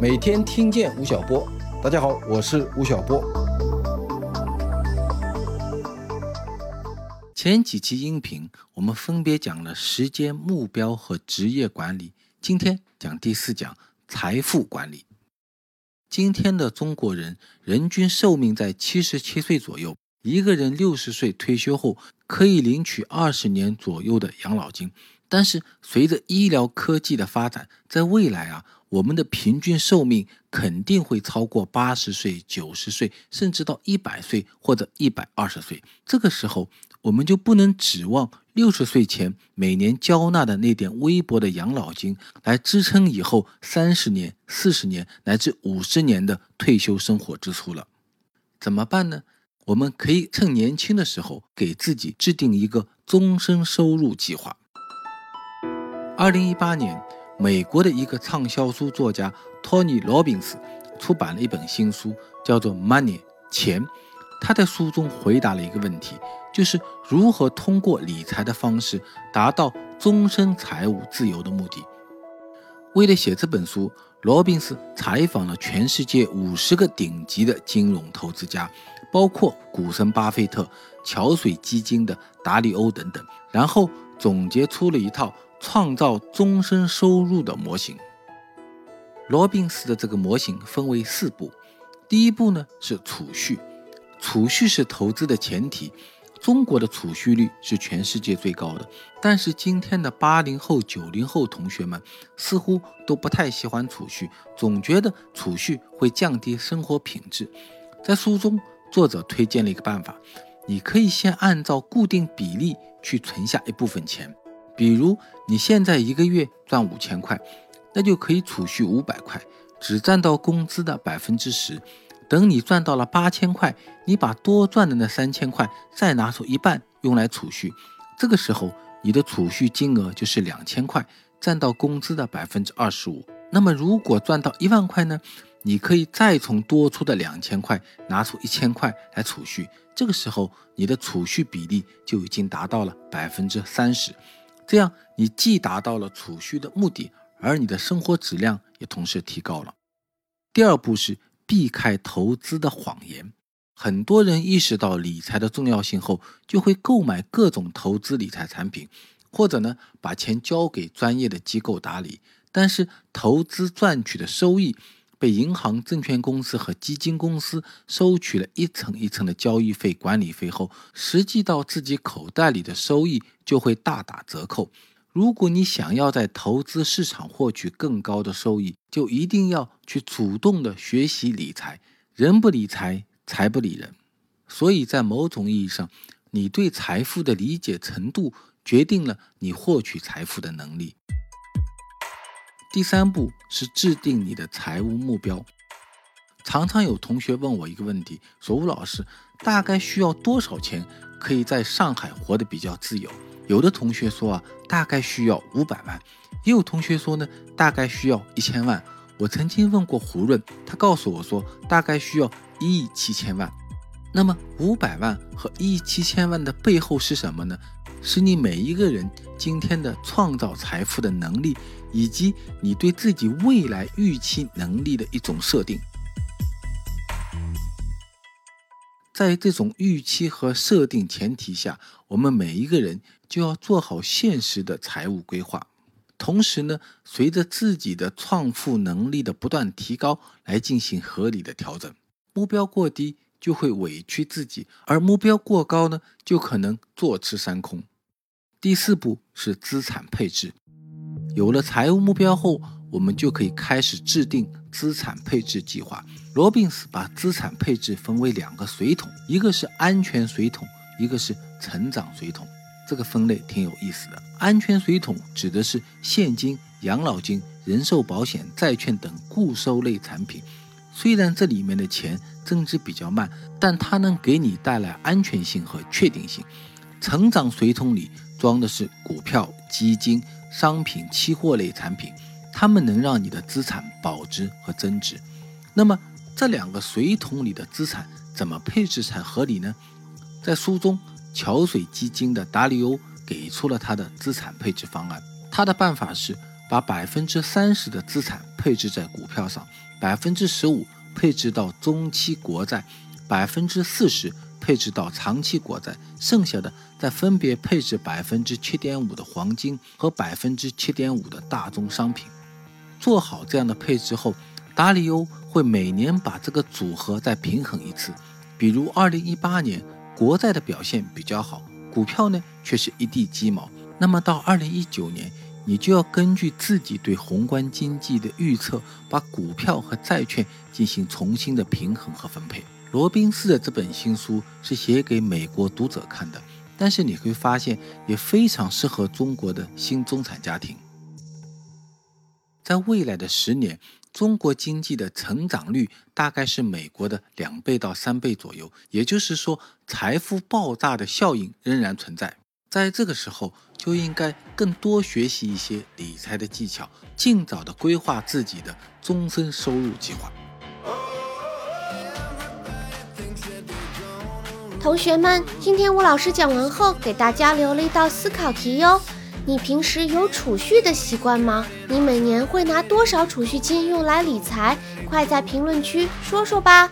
每天听见吴晓波，大家好，我是吴晓波。前几期音频我们分别讲了时间目标和职业管理，今天讲第四讲财富管理。今天的中国人人均寿命在七十七岁左右，一个人六十岁退休后可以领取二十年左右的养老金。但是随着医疗科技的发展，在未来啊，我们的平均寿命肯定会超过八十岁、九十岁，甚至到一百岁或者一百二十岁。这个时候，我们就不能指望六十岁前每年交纳的那点微薄的养老金来支撑以后三十年、四十年乃至五十年的退休生活支出了。怎么办呢？我们可以趁年轻的时候给自己制定一个终身收入计划。二零一八年，美国的一个畅销书作家托尼·罗宾斯出版了一本新书，叫做《Money 钱》。他在书中回答了一个问题，就是如何通过理财的方式达到终身财务自由的目的。为了写这本书，罗宾斯采访了全世界五十个顶级的金融投资家，包括股神巴菲特、桥水基金的达利欧等等，然后总结出了一套。创造终身收入的模型。罗宾斯的这个模型分为四步。第一步呢是储蓄，储蓄是投资的前提。中国的储蓄率是全世界最高的，但是今天的八零后、九零后同学们似乎都不太喜欢储蓄，总觉得储蓄会降低生活品质。在书中，作者推荐了一个办法，你可以先按照固定比例去存下一部分钱。比如你现在一个月赚五千块，那就可以储蓄五百块，只占到工资的百分之十。等你赚到了八千块，你把多赚的那三千块再拿出一半用来储蓄，这个时候你的储蓄金额就是两千块，占到工资的百分之二十五。那么如果赚到一万块呢？你可以再从多出的两千块拿出一千块来储蓄，这个时候你的储蓄比例就已经达到了百分之三十。这样，你既达到了储蓄的目的，而你的生活质量也同时提高了。第二步是避开投资的谎言。很多人意识到理财的重要性后，就会购买各种投资理财产品，或者呢把钱交给专业的机构打理。但是，投资赚取的收益。被银行、证券公司和基金公司收取了一层一层的交易费、管理费后，实际到自己口袋里的收益就会大打折扣。如果你想要在投资市场获取更高的收益，就一定要去主动的学习理财。人不理财，财不理人。所以在某种意义上，你对财富的理解程度决定了你获取财富的能力。第三步是制定你的财务目标。常常有同学问我一个问题，说吴老师，大概需要多少钱可以在上海活得比较自由？有的同学说啊，大概需要五百万；也有同学说呢，大概需要一千万。我曾经问过胡润，他告诉我说，大概需要一亿七千万。那么五百万和一亿七千万的背后是什么呢？是你每一个人今天的创造财富的能力。以及你对自己未来预期能力的一种设定，在这种预期和设定前提下，我们每一个人就要做好现实的财务规划。同时呢，随着自己的创富能力的不断提高，来进行合理的调整。目标过低就会委屈自己，而目标过高呢，就可能坐吃山空。第四步是资产配置。有了财务目标后，我们就可以开始制定资产配置计划。罗宾斯把资产配置分为两个水桶，一个是安全水桶，一个是成长水桶。这个分类挺有意思的。安全水桶指的是现金、养老金、人寿保险、债券等固收类产品。虽然这里面的钱增值比较慢，但它能给你带来安全性和确定性。成长水桶里装的是股票、基金。商品、期货类产品，它们能让你的资产保值和增值。那么，这两个水桶里的资产怎么配置才合理呢？在书中，桥水基金的达里欧给出了他的资产配置方案。他的办法是把百分之三十的资产配置在股票上，百分之十五配置到中期国债，百分之四十配置到长期国债，剩下的再分别配置百分之七点五的黄金和百分之七点五的大宗商品。做好这样的配置后，达里欧会每年把这个组合再平衡一次。比如二零一八年国债的表现比较好，股票呢却是一地鸡毛。那么到二零一九年，你就要根据自己对宏观经济的预测，把股票和债券进行重新的平衡和分配。罗宾斯的这本新书是写给美国读者看的，但是你会发现也非常适合中国的新中产家庭。在未来的十年，中国经济的成长率大概是美国的两倍到三倍左右，也就是说，财富爆炸的效应仍然存在。在这个时候，就应该更多学习一些理财的技巧，尽早的规划自己的终身收入计划。同学们，今天吴老师讲完后，给大家留了一道思考题哟。你平时有储蓄的习惯吗？你每年会拿多少储蓄金用来理财？快在评论区说说吧。